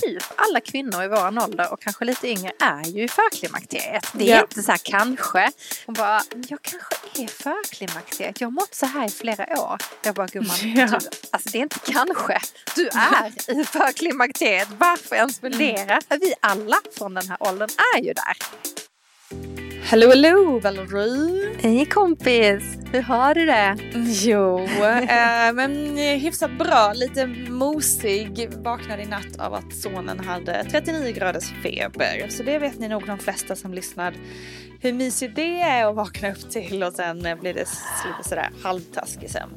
Typ alla kvinnor i vår ålder och kanske lite yngre är ju i förklimakteriet. Det är Ja. inte så här kanske. Hon bara, jag kanske är förklimakteriet. Jag har mått så här i flera år. Jag bara, gumman, Ja. du, alltså det är inte kanske. Du är i förklimakteriet. Varför ens fundera? Vi alla från den här åldern är ju där. Hello, hello Valerie! Hej kompis, hur har du det? Jo, eh, men hyfsat bra. Lite mosig. Vaknade i natt av att sonen hade 39 graders feber. Så det vet ni nog de flesta som lyssnar hur mysigt det är att vakna upp till och sen eh, blir det lite sådär halvtaskig sömn.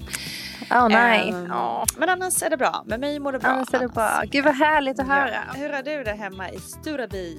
Åh nej. Åh, Men annars är det bra. Med mig mår det bra. Annars är det bra. Gud vad härligt att höra. Ja. Hur har du det hemma i Stureby?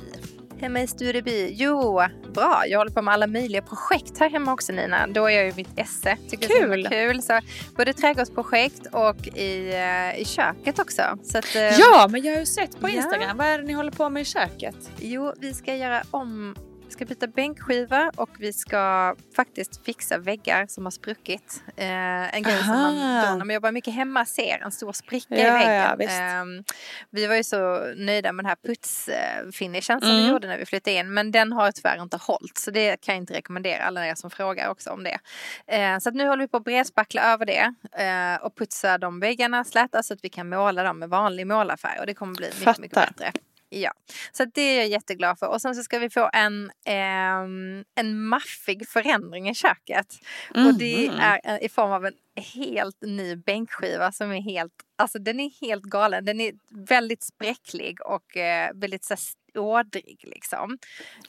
Hemma i Stureby? Jo, bra. Jag håller på med alla möjliga projekt här hemma också Nina. Då är jag ju mitt esse. Tycker Kul. Det är kul. Så både trädgårdsprojekt och i, eh, i köket också. Så att, eh, Ja, men jag har ju sett på Ja. Instagram. Vad är det ni håller på med i köket? Jo, vi ska göra om ska byta bänkskiva och vi ska faktiskt fixa väggar som har spruckit. Eh, en grej som man Aha. då när man jobbar mycket hemma ser en stor spricka Ja, i väggen. ja. Ehm, vi var ju så nöjda med den här putsfinishen som vi Mm. gjorde när vi flyttade in. Men den har tyvärr inte hållit så det kan jag inte rekommendera alla er som frågar också om det. Eh, så nu håller vi på att bredspackla över det eh, och putsa de väggarna släta så att vi kan måla dem med vanlig målarfärg och det kommer bli mycket, mycket bättre. Ja, så det är jag jätteglad för. Och sen så ska vi få en, ehm, en maffig förändring i köket. Och det Mhm. är en- i form av en helt ny bänkskiva som är helt, alltså den är helt galen. Den är väldigt spräcklig och eh, väldigt så ådrig liksom.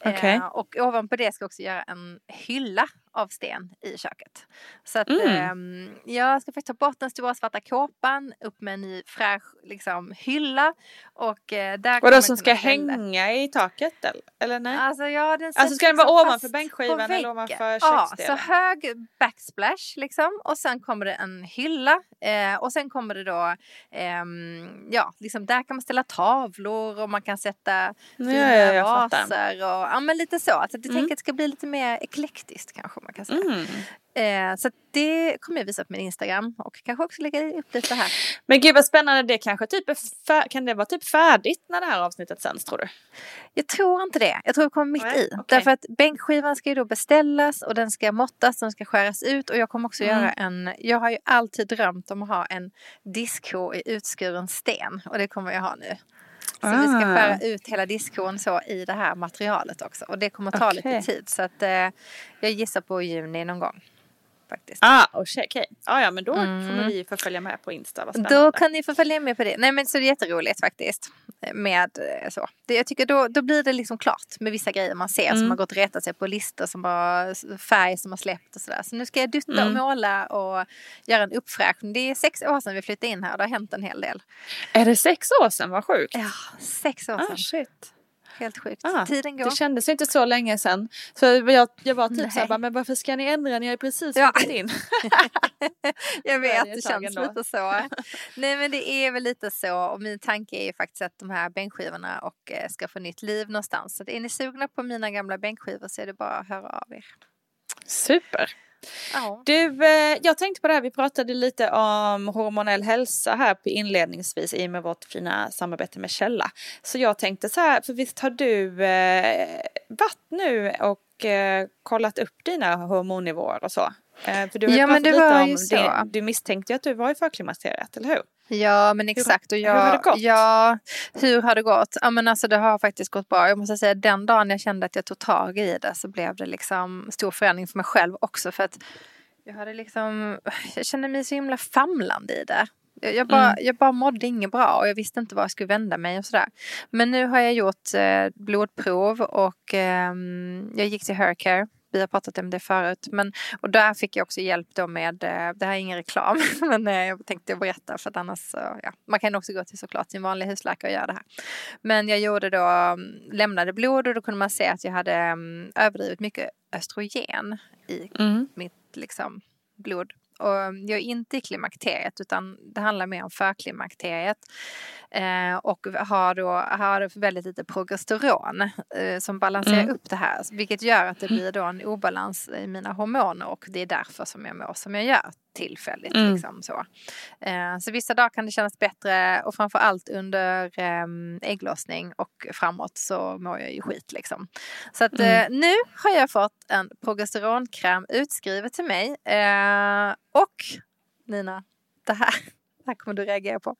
Okej. Eh, och ovanpå det ska jag också göra en hylla av sten i köket. Så att Mm. ehm, jag ska faktiskt ta bort den stora svarta kåpan, upp med en ny fräsch liksom, hylla. Och eh, där Vadå som ska hänga i taket eller? eller nej? Alltså, ja, den Alltså, ska den vara liksom ovanför fast bänkskivan eller ovanför Ja, så köksdelen? hög backsplash liksom. Och sen kommer det en hylla. Eh, och sen kommer det då, ehm, ja, liksom där kan man ställa tavlor och man kan sätta Ja, fina ja, fattar. vaser och ja, men lite så. Alltså, jag Mm. tänker att det ska bli lite mer eklektiskt kanske man kan säga. Mm. Eh, så det kommer jag visa på min Instagram och kanske också lägga upp lite här. Men gud vad spännande, det kanske typ kan det vara typ färdigt när det här avsnittet sänds tror du? Jag tror inte det. Jag tror det kommer mitt Nej, i. okej. Därför att bänkskivan ska ju då beställas och den ska måttas, den ska skäras ut och jag kommer också Mm. göra en, jag har ju alltid drömt om att ha en diskho i utskuren sten och det kommer jag ha nu. Så vi ska Ah. skära ut hela diskhon så i det här materialet också och det kommer ta Okej. lite tid så att eh, jag gissar på juni någon gång. Faktiskt. Ah, okej. Okay. Ah, ja, men då Mm. kommer vi få följa med på Insta. Vad spännande. Då kan ni få följa med på det. Nej men så det är jätteroligt faktiskt. Med eh, så. Det, jag tycker då, då blir det liksom klart med vissa grejer man ser som Mm. har gått och retat sig på listor som har färg som har släppt och sådär. Så nu ska jag dutta och Mm. måla och göra en uppfräschning. Det är sex år sedan vi flyttade in här och det har hänt en hel del. Är det sex år sedan? Vad sjukt. Ja, sex år sedan. Ah, shit. Helt sjukt. Ah, Tiden går. Det kändes inte så länge sedan. Så jag, jag var typ såhär, bara, men varför ska ni ändra? Ni har ju precis Ja. flyttat in. Jag Då vet, det det känns ändå. lite så. Nej men det är väl lite så och min tanke är ju faktiskt att de här bänkskivorna och eh, ska få nytt liv någonstans. Så är ni sugna på mina gamla bänkskivor så är det bara att höra av er. Super. Ja. Du, eh, jag tänkte på det här, vi pratade lite om hormonell hälsa här på inledningsvis i och med vårt fina samarbete med Källa. Så jag tänkte så här, för visst har du eh, varit nu och eh, kollat upp dina hormonnivåer och så? För du har ju Ja, pratat lite om det- du misstänkte ju att du var i förklimakteriet, eller hur? Ja men exakt. Och jag, hur har det gått? Ja, hur har det gått? Ja men alltså det har faktiskt gått bra. Jag måste säga den dagen jag kände att jag tog tag i det så blev det liksom stor förändring för mig själv också. För att jag hade liksom, jag kände mig så himla famlande i det. Jag, bara, Mm. jag bara mådde inget bra och jag visste inte var jag skulle vända mig och sådär. Men nu har jag gjort eh, blodprov och ehm, jag gick till Haircare vi har pratat om det förut. Men, och där fick jag också hjälp då med, eh, det här är ingen reklam, men eh, jag tänkte berätta för att annars, ja, man kan också gå till såklart sin vanliga husläkare och göra det här. Men jag gjorde då, mm, lämnade blod och då kunde man se att jag hade um, överdrivet mycket östrogen i mm. mitt liksom, blod. Och jag är inte i klimakteriet utan det handlar mer om förklimakteriet. Eh, och har då har väldigt lite progesteron eh, som balanserar mm. upp det här. Vilket gör att det blir då en obalans i mina hormoner och det är därför som jag mår som jag gör tillfälligt. Mm. Liksom, så. Eh, så vissa dagar kan det kännas bättre och framförallt under eh, ägglossning och framåt så mår jag ju skit liksom. Så att mm. eh, nu har jag fått en progesteronkräm utskrivet till mig eh, och Nina, det här, det här kommer du reagera på.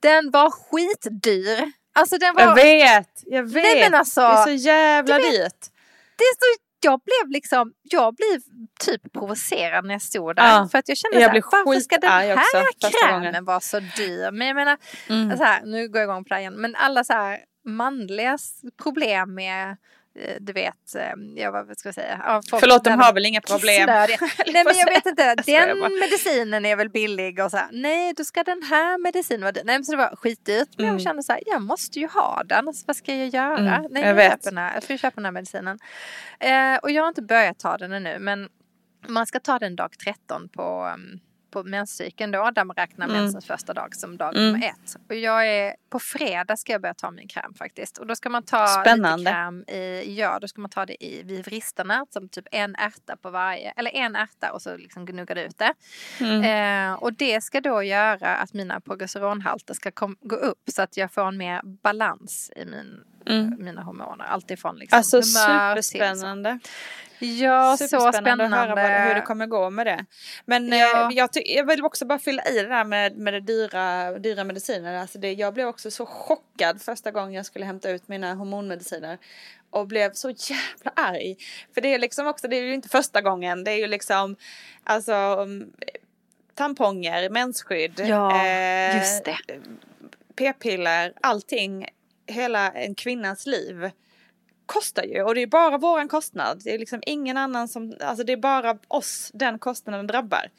Den var skitdyr. Alltså den var... Jag vet, jag vet. Nej, men alltså, det är så jävla dyrt. Det är så jag blev liksom, jag blev typ provocerad när jag stod där. Ja, för att jag kände jag såhär, varför ska den här också, krämen vara så dyr? Men jag menar, mm. så här, nu går jag igång på det igen, men alla så här manliga problem med du vet, eh, jag vad ska jag säga? Ja, Förlåt, de har väl inga problem? Nej men jag vet inte, den medicinen är väl billig och så här, nej då ska den här medicinen vara dyr. Nej men så det var skitdyrt men mm. jag kände så här, jag måste ju ha den, alltså, vad ska jag göra? Mm, nej jag, jag vet. Den här, jag ska köpa den här medicinen. Eh, och jag har inte börjat ta den ännu men man ska ta den dag 13 på um, på menscykeln då, där man räknar mm. mensens första dag som dag mm. nummer ett. Och jag är, på fredag ska jag börja ta min kräm faktiskt. Och då ska man ta Spännande. lite kräm i, ja då ska man ta det i, vid vristerna, som typ en ärta på varje, eller en ärta och så liksom gnuggar du ut det. Mm. Eh, och det ska då göra att mina progesteronhalter ska kom, gå upp så att jag får en mer balans i min Mm. mina hormoner. Alltifrån liksom alltså, humör superspännande. till... Ja, så spännande att höra vad, hur det kommer gå med det. Men ja. eh, jag, jag vill också bara fylla i det där med, med det dyra, dyra mediciner. Alltså det, jag blev också så chockad första gången jag skulle hämta ut mina hormonmediciner och blev så jävla arg. För det är liksom också, det är ju inte första gången, det är ju liksom alltså um, tamponger, mensskydd, ja, eh, just det. p-piller, allting hela en kvinnas liv kostar ju och det är bara våran kostnad. Det är liksom ingen annan som, alltså det är bara oss den kostnaden drabbar.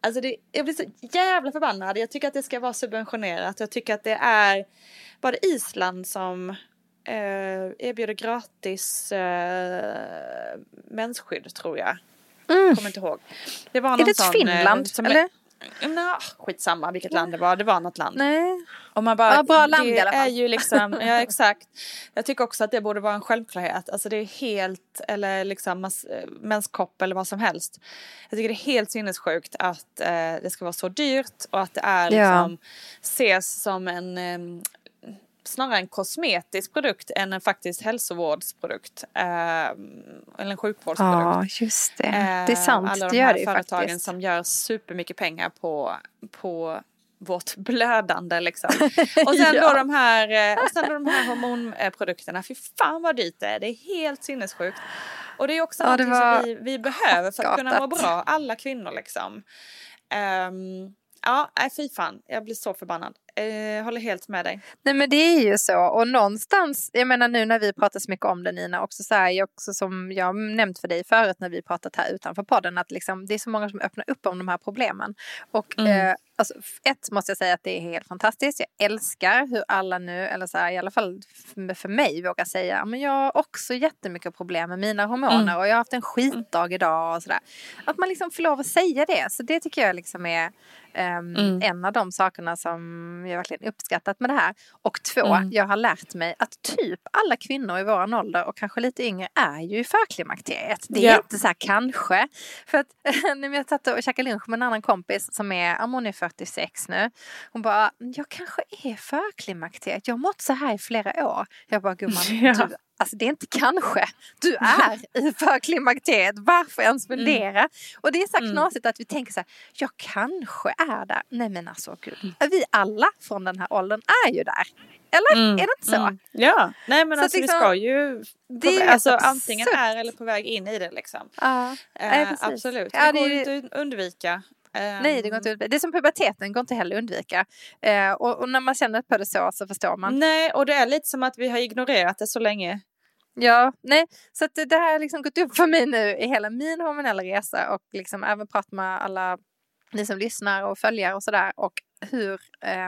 Alltså det, jag blir så jävla förbannad. Jag tycker att det ska vara subventionerat. Jag tycker att det är, det Island som eh, erbjuder gratis eh, mensskydd tror jag. Mm. Kommer inte ihåg. Det var någon är det sån, Finland? Eh, eller? Nå, skitsamma vilket land det var, det var något land. Nej. Och man bara, ja, bra land det i alla fall. är ju liksom, ja exakt. Jag tycker också att det borde vara en självklarhet. Alltså det är helt, eller liksom menskopp eller vad som helst. Jag tycker det är helt sinnessjukt att eh, det ska vara så dyrt och att det är liksom, ja. ses som en snarare en kosmetisk produkt än en faktiskt hälsovårdsprodukt. Eh, eller en sjukvårdsprodukt. Ja, just det. det är sant, alla de här det företagen faktiskt. som gör supermycket pengar på, på vårt blödande liksom. Och sen ja. då de här, eh, och sen då de här hormonprodukterna, fy fan vad dyrt det är, det är helt sinnessjukt. Och det är också ja, något som vi, vi behöver för att kunna må bra, alla kvinnor liksom. Um, Ja, nej fy fan. Jag blir så förbannad. Jag håller helt med dig. Nej men det är ju så och någonstans, jag menar nu när vi pratar så mycket om det Nina, också så här, också som jag nämnt för dig förut när vi pratat här utanför podden, att liksom, det är så många som öppnar upp om de här problemen. Och mm. eh, alltså, ett måste jag säga att det är helt fantastiskt. Jag älskar hur alla nu, eller så här, i alla fall för mig, vågar säga men jag har också jättemycket problem med mina hormoner mm. och jag har haft en skitdag idag och sådär. Att man liksom får lov att säga det, så det tycker jag liksom är Um, mm. En av de sakerna som jag verkligen uppskattat med det här. Och två, mm. jag har lärt mig att typ alla kvinnor i våran ålder och kanske lite yngre är ju i förklimakteriet. Det är ja. inte så här kanske. För att när jag satt och käkade lunch med en annan kompis som är, hon är 46 nu. Hon bara, jag kanske är förklimakteriet. Jag har mått så här i flera år. Jag bara, gumman, ja. du Alltså det är inte kanske. Du är i förklimakteriet. Varför ens mm. fundera? Mm. Och det är så här mm. knasigt att vi tänker så här. Jag kanske är där. Nej men alltså gud. Mm. Vi alla från den här åldern är ju där. Eller? Mm. Är det inte så? Mm. Ja. Nej men så alltså liksom, vi ska ju. Det alltså antingen är eller på väg in i det liksom. Ja. Uh, absolut. Ja, det, går ju inte att undvika. Nej, det går inte att undvika. Det är som puberteten, går inte heller att undvika. Uh, och, och, när man känner på det så så förstår man. Nej, och det är lite som att vi har ignorerat det så länge. Ja, nej, så att det här har liksom gått upp för mig nu i hela min hormonella resa och liksom även pratat med alla ni som lyssnar och följer och sådär och hur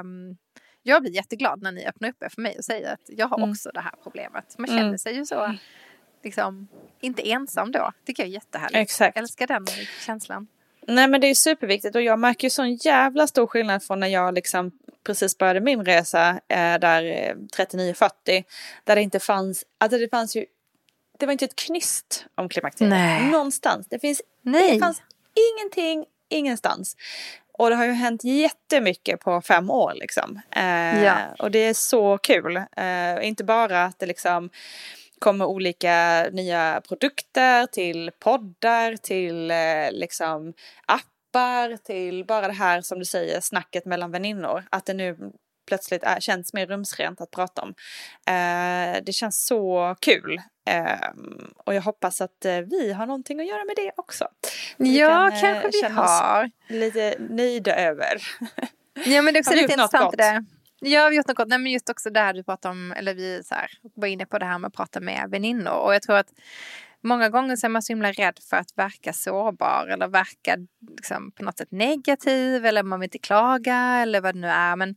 um, jag blir jätteglad när ni öppnar upp er för mig och säger att jag har mm. också det här problemet. Man känner mm. sig ju så, liksom, inte ensam då. Tycker jag är jättehärligt. Exakt. Jag älskar den känslan. Nej men det är superviktigt och jag märker ju sån jävla stor skillnad från när jag liksom precis började min resa eh, där 39-40. Eh, där det inte fanns, alltså det fanns ju, det var inte ett knyst om klimakteriet. Någonstans. Det finns, Nej. det fanns ingenting, ingenstans. Och det har ju hänt jättemycket på fem år liksom. Eh, ja. Och det är så kul. Eh, inte bara att det liksom kommer olika nya produkter till poddar, till eh, liksom appar, till bara det här som du säger, snacket mellan väninnor. Att det nu plötsligt är, känns mer rumsrent att prata om. Eh, det känns så kul. Eh, och jag hoppas att eh, vi har någonting att göra med det också. Vi ja, kan, kanske vi har. lite nöjda över. Ja, men det är också lite intressant det. Ja, vi har gjort något gott. Nej, men just också det här du pratade om, eller vi så här, var inne på det här med att prata med väninnor. Och jag tror att många gånger så är man så himla rädd för att verka sårbar eller verka liksom, på något sätt negativ eller man vill inte klaga eller vad det nu är. Men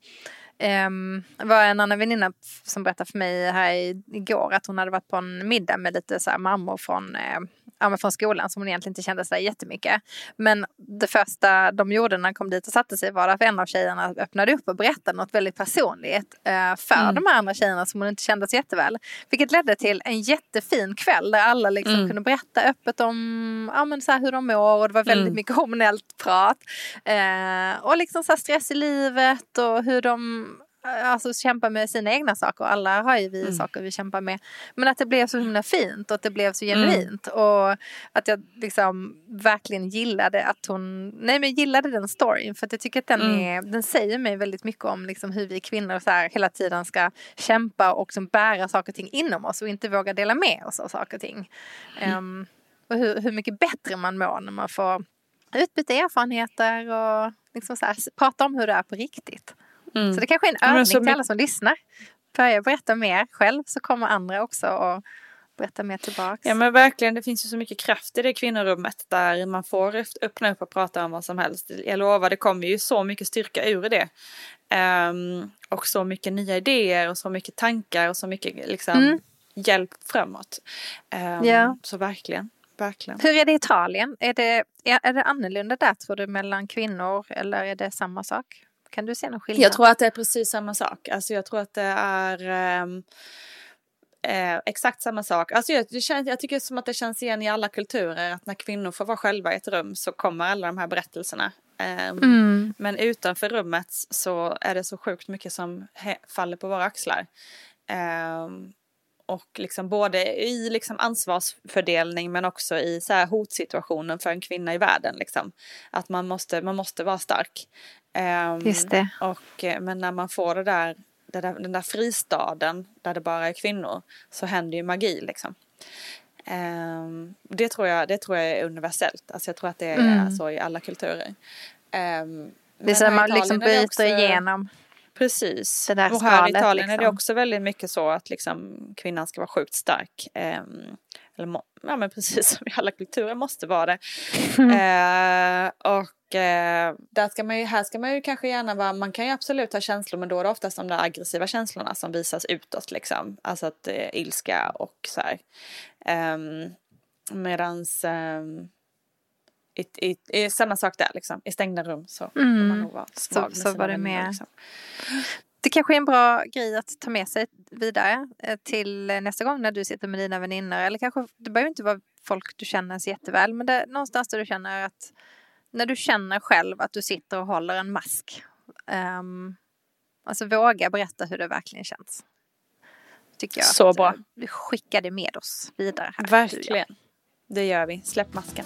Um, det var en annan väninna som berättade för mig här igår att hon hade varit på en middag med lite så här mammor från uh, ja, från skolan som hon egentligen inte kände sig jättemycket. Men det första de gjorde när de kom dit och satte sig var att en av tjejerna öppnade upp och berättade något väldigt personligt eh, för mm. de andra tjejerna som hon inte kände så jätteväl. Vilket ledde till en jättefin kväll där alla liksom mm. kunde berätta öppet om ja, men så här hur de mår och det var väldigt mm. mycket hormonellt prat. Eh, och liksom så stress i livet och hur de alltså, kämpa med sina egna saker. Alla har ju vi mm. saker vi kämpar med. Men att det blev så himla fint och att det blev så mm. genuint. Mm. Och att jag liksom verkligen gillade att hon, nej men gillade den storyn. För att jag tycker att den, mm. är, den säger mig väldigt mycket om liksom hur vi kvinnor så här hela tiden ska kämpa och liksom bära saker och ting inom oss och inte våga dela med oss av saker och ting. Um, och hur, hur mycket bättre man mår när man får utbyta erfarenheter och liksom så här, prata om hur det är på riktigt. Mm. Så det kanske är en övning till alla som lyssnar. Börja berätta mer själv så kommer andra också och berätta mer tillbaks. Ja men verkligen, det finns ju så mycket kraft i det kvinnorummet där man får öppna upp och prata om vad som helst. Jag lovar, det kommer ju så mycket styrka ur det. Um, och så mycket nya idéer och så mycket tankar och så mycket liksom mm. hjälp framåt. Um, ja. Så verkligen. Verkligen. Hur är det i Italien? Är det, är det annorlunda där tror du mellan kvinnor eller är det samma sak? Kan du se någon skillnad? Jag tror att det är precis samma sak. Alltså jag tror att det är um, eh, exakt samma sak. Alltså jag, det känns, jag tycker som att det känns igen i alla kulturer att när kvinnor får vara själva i ett rum så kommer alla de här berättelserna. Um, mm. Men utanför rummet så är det så sjukt mycket som faller på våra axlar. Um, och liksom både i liksom ansvarsfördelning men också i så här hotsituationen för en kvinna i världen. Liksom. Att man måste, man måste vara stark. Um, Just det. Och, eh, men när man får det där, det där, den där fristaden där det bara är kvinnor så händer ju magi liksom. Um, det, tror jag, det tror jag är universellt. Alltså jag tror att det är mm. så i alla kulturer. Um, det är så man liksom byter också, igenom. Precis. och här i Italien liksom. är det också väldigt mycket så att liksom kvinnan ska vara sjukt stark. Um, eller ja men precis som i alla kulturer måste vara det. uh, och uh, där ska man ju, här ska man ju kanske gärna vara, man kan ju absolut ha känslor men då är det oftast de där aggressiva känslorna som visas utåt liksom. Alltså att ilska och så här. Um, medans um, i, i, i, samma sak där liksom. I stängda rum så mm. får man nog vara svag så, så var det med. Liksom. Det kanske är en bra grej att ta med sig vidare eh, till nästa gång när du sitter med dina väninnor. Eller kanske, det behöver inte vara folk du känner så jätteväl, men det, någonstans där du känner att när du känner själv att du sitter och håller en mask. Um, alltså våga berätta hur det verkligen känns. Tycker jag. Så bra. Vi skickar det med oss vidare. Här, verkligen. Det gör vi. Släpp masken.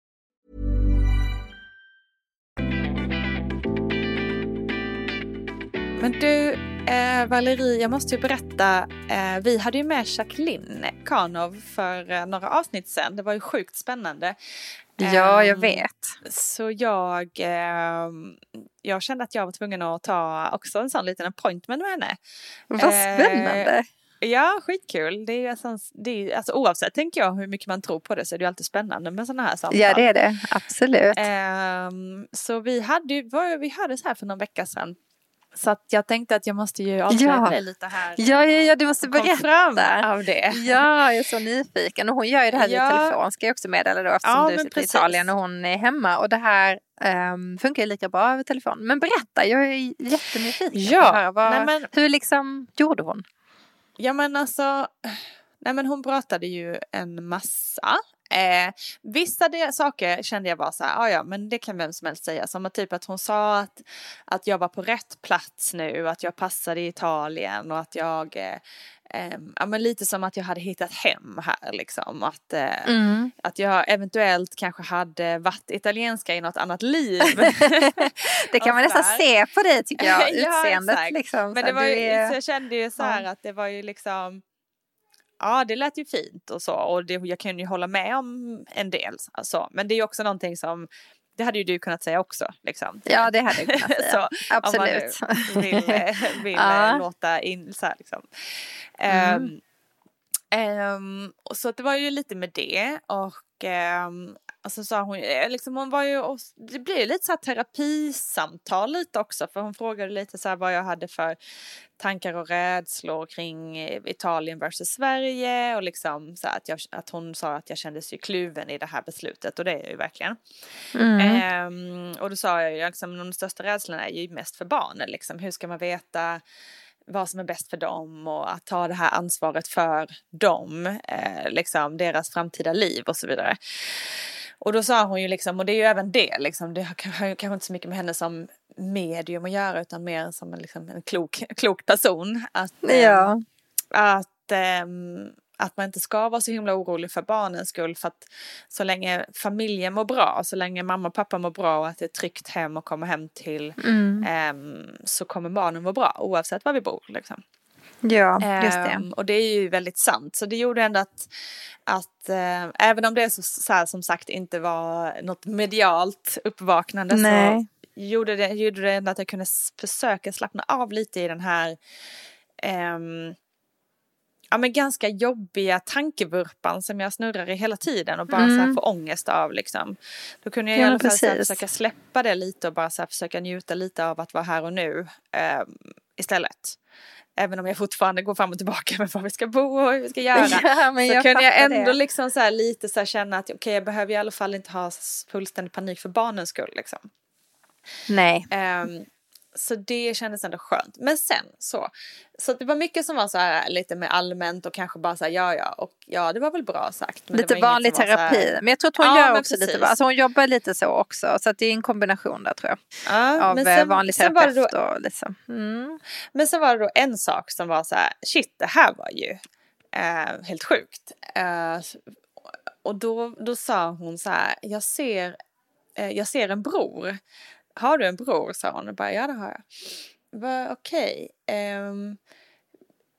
Men du, eh, Valerie, jag måste ju berätta. Eh, vi hade ju med Jacqueline Kanov för eh, några avsnitt sedan. Det var ju sjukt spännande. Ja, jag Ehm, vet. Så jag, ehm, jag kände att jag var tvungen att ta också en sån liten appointment med henne. Vad eh, spännande. Ja, skitkul. Det är alltså, det är, alltså, oavsett tänker jag hur mycket man tror på det så är det ju alltid spännande med sådana här samtal. Ja, det är det. Absolut. Ehm, så vi hade var, vi hördes här för någon vecka sedan. Så att jag tänkte att jag måste ju avslöja Ja. dig lite här. Ja, ja, ja, du måste fram berätta. av det. Ja, jag är så nyfiken. Och hon gör ju det här Ja. via telefon, ska jag också meddela då, eftersom Ja, du sitter i precis. Italien och hon är hemma. Och det här ehm, funkar ju lika bra över telefon. Men berätta, jag är jättenyfiken. på Ja, att höra vad, nej men- Hur liksom gjorde hon? Ja men alltså, nej men hon pratade ju en massa. Eh, vissa det, saker kände jag bara så här, "Ah, ja men det kan vem som helst säga. Som att typ att hon sa att, att jag var på rätt plats nu, att jag passade i Italien och att jag, eh, eh, ja men lite som att jag hade hittat hem här liksom. Att, eh, Mm. att jag eventuellt kanske hade varit italienska i något annat liv. Det kan man nästan se på dig tycker jag, Ja, utseendet. exakt. liksom. Men det var ju, är- så jag kände ju så här att det var ju liksom Ja det lät ju fint och så och det, jag kan ju hålla med om en del. Alltså. Men det är ju också någonting som Det hade ju du kunnat säga också. Liksom. Ja, det hade jag kunnat säga. så, Absolut. Om man vill, eh, vill Ja. eh, låta in så här liksom. Mm. Ehm, och så det var ju lite med det och ehm, och så sa hon, eh, liksom hon var ju, det blev lite så här terapisamtal lite också för hon frågade lite så vad jag hade för tankar och rädslor kring eh, Italien versus Sverige och liksom så att, jag, att hon sa att jag kändes ju kluven i det här beslutet och det är jag ju verkligen. Mm. Ehm, och då sa jag ju liksom de största rädslorna är ju mest för barnen liksom. Hur ska man veta vad som är bäst för dem och att ta det här ansvaret för dem, eh, liksom deras framtida liv och så vidare. Och då sa hon ju liksom, och det är ju även det liksom, det har kanske inte så mycket med henne som medium att göra utan mer som en, liksom, en klok, klok person. Att, ehm, Ja. att, ehm, att man inte ska vara så himla orolig för barnens skull för att så länge familjen mår bra, så länge mamma och pappa mår bra och att det är ett tryggt hem och komma hem till Mm. ehm, så kommer barnen må bra oavsett var vi bor. Liksom. Ja, just det. Ehm, och det är ju väldigt sant. Så det gjorde ändå att, att eh, även om det så, så här, som sagt inte var något medialt uppvaknande Nej. så gjorde det, gjorde det ändå att jag kunde försöka slappna av lite i den här ehm, ja, men ganska jobbiga tankevurpan som jag snurrar i hela tiden och bara så här Mm. får ångest av liksom. Då kunde jag i Ja, alla fall så här, precis. försöka släppa det lite och bara så här, försöka njuta lite av att vara här och nu ehm, istället. Även om jag fortfarande går fram och tillbaka med vad vi ska bo och hur vi ska göra. Ja, men så jag kunde jag ändå det. liksom så här lite så här känna att okej jag behöver i alla fall inte ha fullständig panik för barnens skull liksom. Nej. Ehm, så det kändes ändå skönt. Men sen så, så det var mycket som var så här lite mer allmänt och kanske bara så här ja ja och ja det var väl bra sagt. Lite vanlig så här- terapi. Men jag tror att hon Ja, gör också lite, precis. alltså hon jobbar lite så också. Så att det är en kombination där tror jag. Ja, Av men eh, sen, vanlig sen var det terapeut då, och liksom. Mm. Men sen var det då en sak som var så här shit det här var ju eh, helt sjukt. Eh, och då, då sa hon så här jag ser, eh, jag ser en bror. Har du en bror? sa hon. Och bara, ja det har jag. Va, Okej. ehm,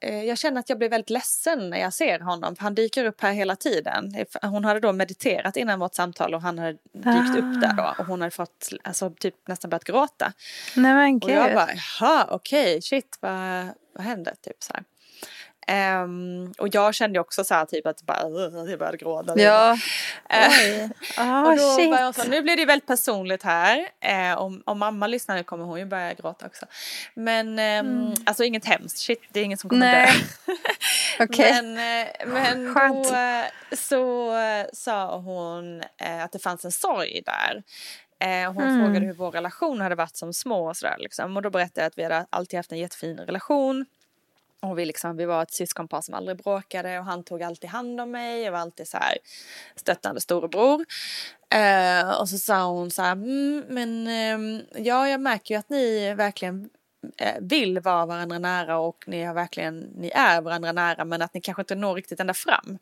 eh, jag känner att jag blir väldigt ledsen när jag ser honom. För han dyker upp här hela tiden. Hon hade då mediterat innan vårt samtal och han hade dykt upp där då. Och hon hade fått, alltså typ nästan börjat gråta. Nej men Och jag bara, jaha okej, shit vad, vad hände? Typ så här. Um, och jag kände också så här typ att bara, uh, jag började gråta. Ja. Uh, oh, och då shit. var jag så, nu blir det väldigt personligt här. Uh, om, om mamma lyssnar nu kommer hon ju börja gråta också. Men um, mm. alltså inget hemskt, shit det är ingen som kommer Nej. dö. Okej. Men, eh, men Skönt. då så sa hon att det fanns en sorg där. Hon Mm. frågade hur vår relation hade varit som små och sådär liksom. Och då berättade jag att vi hade alltid haft en jättefin relation. Och vi, liksom, vi var ett syskonpar som aldrig bråkade och han tog alltid hand om mig och var alltid så här stöttande storebror. Eh, och så sa hon så här, mm, men ehm, ja jag märker ju att ni verkligen eh, vill vara varandra nära och ni har verkligen, ni är varandra nära men att ni kanske inte når riktigt ända fram.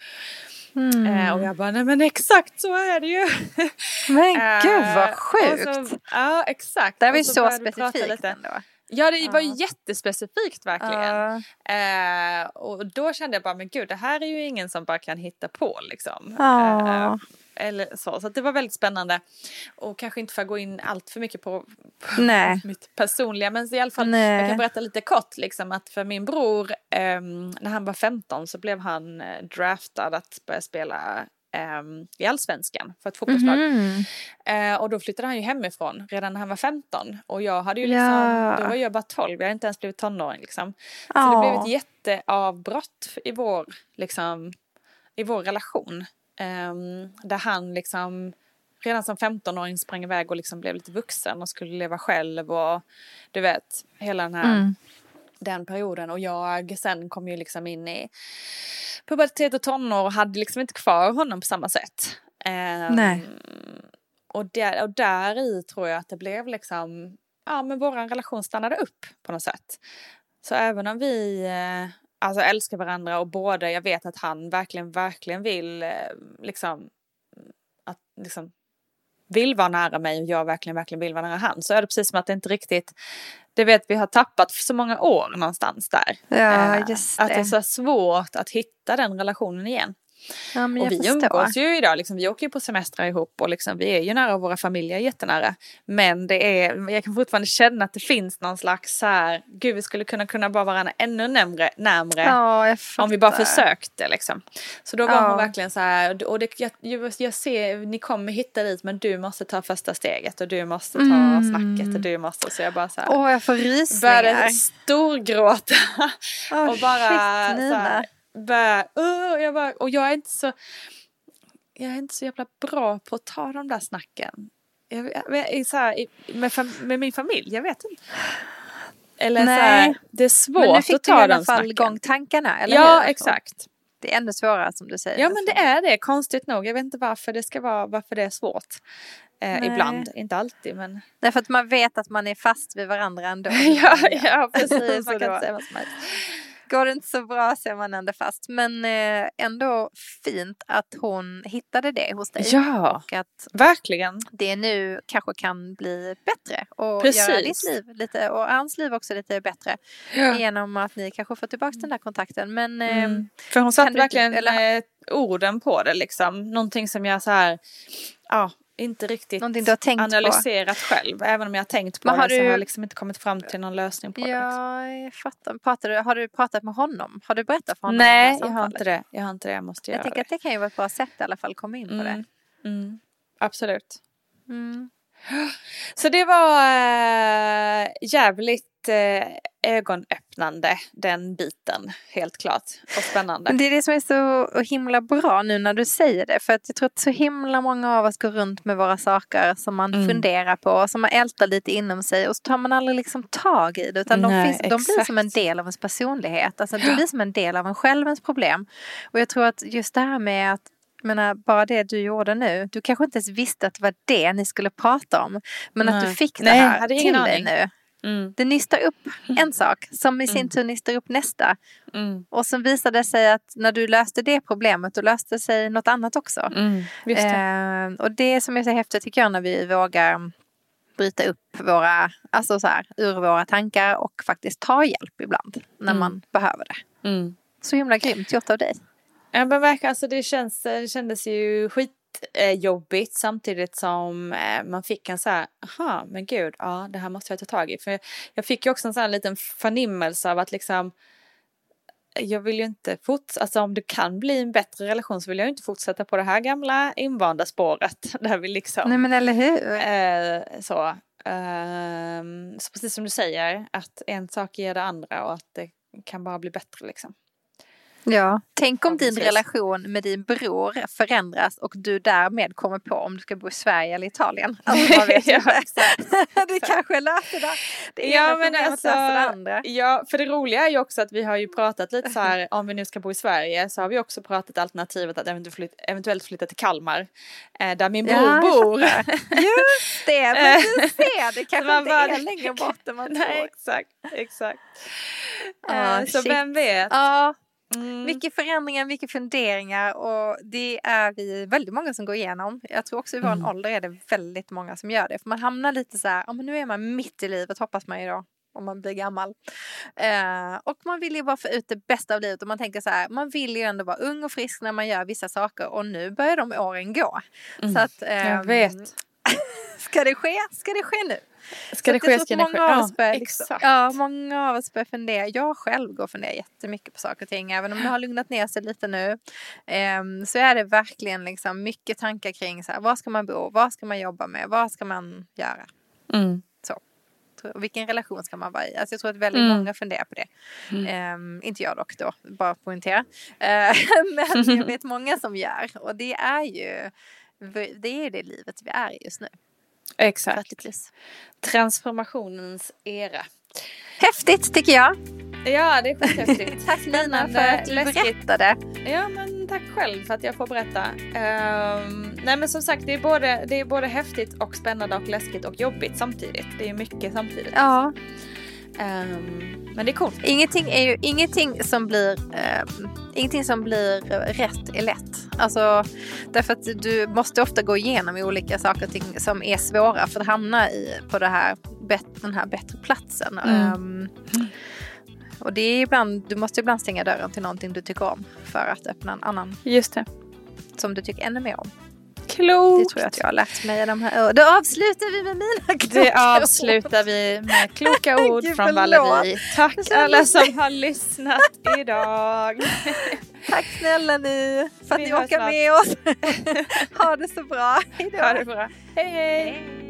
Mm. Eh, och jag bara, nej men exakt så är det ju. Men gud Eh, vad och sjukt. Så, ja exakt. det var ju så prata specifikt ändå. Ja det var Ja. jättespecifikt verkligen. Ja. Eh, och då kände jag bara, men gud det här är ju ingen som bara kan hitta på liksom. Eh, eller så, så det var väldigt spännande. Och kanske inte för att gå in allt för mycket på, på mitt personliga, men i alla fall Nej. jag kan berätta lite kort liksom att för min bror, ehm, när han var 15 så blev han eh, draftad att börja spela ehm, i allsvenskan för ett fotbollslag. Mhm. Eh, och då flyttade han ju hemifrån redan när han var 15. Och jag hade ju liksom, Ja. då var jag bara 12, jag hade inte ens blivit tonåring liksom. Så det blev ett jätteavbrott i vår, liksom, i vår relation. Ehm, där han liksom redan som 15-åring sprang iväg och liksom blev lite vuxen och skulle leva själv och du vet, hela den här Mm. Den perioden och jag sen kom ju liksom in i pubertet och tonår och hade liksom inte kvar honom på samma sätt. Ehm, Nej. Och, där, och där i tror jag att det blev liksom, ja men våran relation stannade upp på något sätt. Så även om vi eh, alltså älskar varandra och båda, jag vet att han verkligen, verkligen vill eh, liksom, att liksom vill vara nära mig och jag verkligen, verkligen vill vara nära han. Så är det precis som att det inte riktigt, det vet vi har tappat så många år någonstans där. Ja, Eh, just Att det är det. så svårt att hitta den relationen igen. Ja, men Och vi förstår. umgås ju idag, liksom, vi åker ju på semestrar ihop och liksom, vi är ju nära och våra familjer är jättenära. Men det är, jag kan fortfarande känna att det finns någon slags så här, gud vi skulle kunna, kunna vara varandra ännu närmre, närmre Ja, om vi bara försökte liksom. Så då var Ja. hon verkligen så här, och det, jag, jag, ser, ni kommer hitta dit men du måste ta första steget och du måste ta Mm. snacket och du måste, så jag bara så här, Åh, jag får rysningar. började storgråta. Åh, och bara shit, så här, bara, uh, jag bara, och jag är inte så jag är inte så jävla bra på att ta de där snacken. Jag, jag, så här, med, fam, med min familj, jag vet inte. Eller så Nej. här, det är svårt Men nu fick att du i ta alla de fall snacken. igång tankarna, eller Ja, hur? exakt. Det är ännu svårare som du säger. Ja, men det är det, konstigt nog. Jag vet inte varför det ska vara, varför det är svårt. Eh, ibland, inte alltid men. Därför att man vet att man är fast vid varandra ändå. ja, ja, precis. Man kan inte säga vad som helst. Går det inte så bra så är man ändå fast. Men eh, ändå fint att hon hittade det hos dig. Ja, Och att verkligen. det nu kanske kan bli bättre. Och Precis. göra ditt liv lite, och hans liv också lite bättre. Ja. Genom att ni kanske får tillbaka den där kontakten. Men eh, Mm. För hon satte kan du- verkligen eller- eh, orden på det liksom. Någonting som jag så här, ja, inte riktigt Någonting du har tänkt på. analyserat själv. Även om jag har tänkt på Men det har så har du- jag liksom inte kommit fram till någon lösning på det. Liksom. ja, jag fattar. Pratar du, har du pratat med honom? Har du berättat för honom? om det Nej, jag har inte det. Jag har inte det. Jag måste Jag göra tänker det. att det kan ju vara ett bra sätt i alla fall att komma in på det. Mm. Mm. Absolut. Mm. Så det var eh, jävligt eh, ögonöppnande den biten. Helt klart. Och spännande. Men det är det som är så himla bra nu när du säger det. För att jag tror att så himla många av oss går runt med våra saker som man Mm. funderar på. Som man ältar lite inom sig. Och så tar man aldrig liksom tag i det. Utan de, Nej, finns, de blir som en del av ens personlighet. Alltså det blir som en del av en själv, ens problem. Och jag tror att just det här med att jag menar, bara det du gjorde nu. Du kanske inte ens visste att det var det ni skulle prata om. Men att du Nej. fick det Nej, här hade till dig nu. Mm. Det nystar upp en sak som i sin Mm. tur nystar upp nästa. Mm. Och så visade det sig att när du löste det problemet då löste sig något annat också. Mm. Det. Eh, och det som är så häftigt tycker jag när vi vågar bryta upp våra, alltså så här, ur våra tankar och faktiskt ta hjälp ibland när Mm. man behöver det. Mm. Så himla grymt gjort av dig. Ja men verkligen, alltså det, känns, det kändes ju skitjobbigt samtidigt som eh, man fick en så här, aha men gud, ja det här måste jag ta tag i. För jag fick ju också en sån här liten förnimmelse av att liksom jag vill ju inte fortsätta, alltså om det kan bli en bättre relation så vill jag ju inte fortsätta på det här gamla invanda spåret. Där vi liksom... Nej men eller hur? Eh, så. Ehm, så precis som du säger, att en sak ger det andra och att det kan bara bli bättre liksom. Ja, tänk om din relation med din bror förändras och du därmed kommer på om du ska bo i Sverige eller Italien. Alltså, vet Ja, inte. exakt, det kanske löser det. Det Ja men alltså, löser det andra. ja för det roliga är ju också att vi har ju pratat lite så här om vi nu ska bo i Sverige så har vi också pratat alternativet att eventuellt flytta, eventuellt flytta till Kalmar. Eh, där min bror Ja, jag bor. Just det, men du ser, det kanske man inte bara- är längre bort än man Nej tror. exakt, exakt. Ah, Eh, så shit. vem vet. Ja, Mm. mycket förändringar, mycket funderingar och det är vi väldigt många som går igenom. Jag tror också i vår Mm. ålder är det väldigt många som gör det. För man hamnar lite så här, ja men nu är man mitt i livet hoppas man ju då om man blir gammal. Eh, och man vill ju bara få ut det bästa av livet och man tänker så här, man vill ju ändå vara ung och frisk när man gör vissa saker och nu börjar de åren gå. Mm. Så att, Jag ehm, vet. Ska det ske? Ska det ske nu? Ska Så det ske, ska det många ske. Ja, liksom, exakt. ja, många av oss börjar fundera. Jag själv går och funderar jättemycket på saker och ting. Även om det har lugnat ner sig lite nu. ehm, så är det verkligen liksom mycket tankar kring så här, var ska man bo? Vad ska man jobba med? Vad ska man göra? Mm. Och Vilken relation ska man vara i? Alltså jag tror att väldigt Mm. många funderar på det. Mm. Ehm, inte jag dock då, bara poängtera. Eh, men jag vet många som gör. Och det är ju det är det livet vi är i just nu. Exakt. 40 plus. Transformationens era. Häftigt tycker jag. Ja, det är skithäftigt. Tack Spännande, för att du läskigt. berättade. Ja, men tack själv för att jag får berätta. Ehm, nej, men som sagt, det är, både, det är både häftigt och spännande och läskigt och jobbigt samtidigt. Det är mycket samtidigt. Ja, Ehm, men det är coolt. ingenting är ju ingenting som blir ehm, ingenting som blir rätt är lätt. Alltså därför att du måste ofta gå igenom olika saker och ting som är svåra för att hamna i på det här, bet- den här bättre platsen. Mm. Ehm, och det är ibland, du måste ibland stänga dörren till någonting du tycker om för att öppna en annan Just det. som du tycker ännu mer om. Klokt. Det tror jag att jag har lärt mig i de här. Då avslutar vi med mina kloka Det avslutar vi med kloka ord Gud, från. Valerie. Tack alla som har lyssnat idag. Tack snälla ni för att Vi ni orkar med oss. ha det så bra. Hej då. Ha det bra. Hej hej.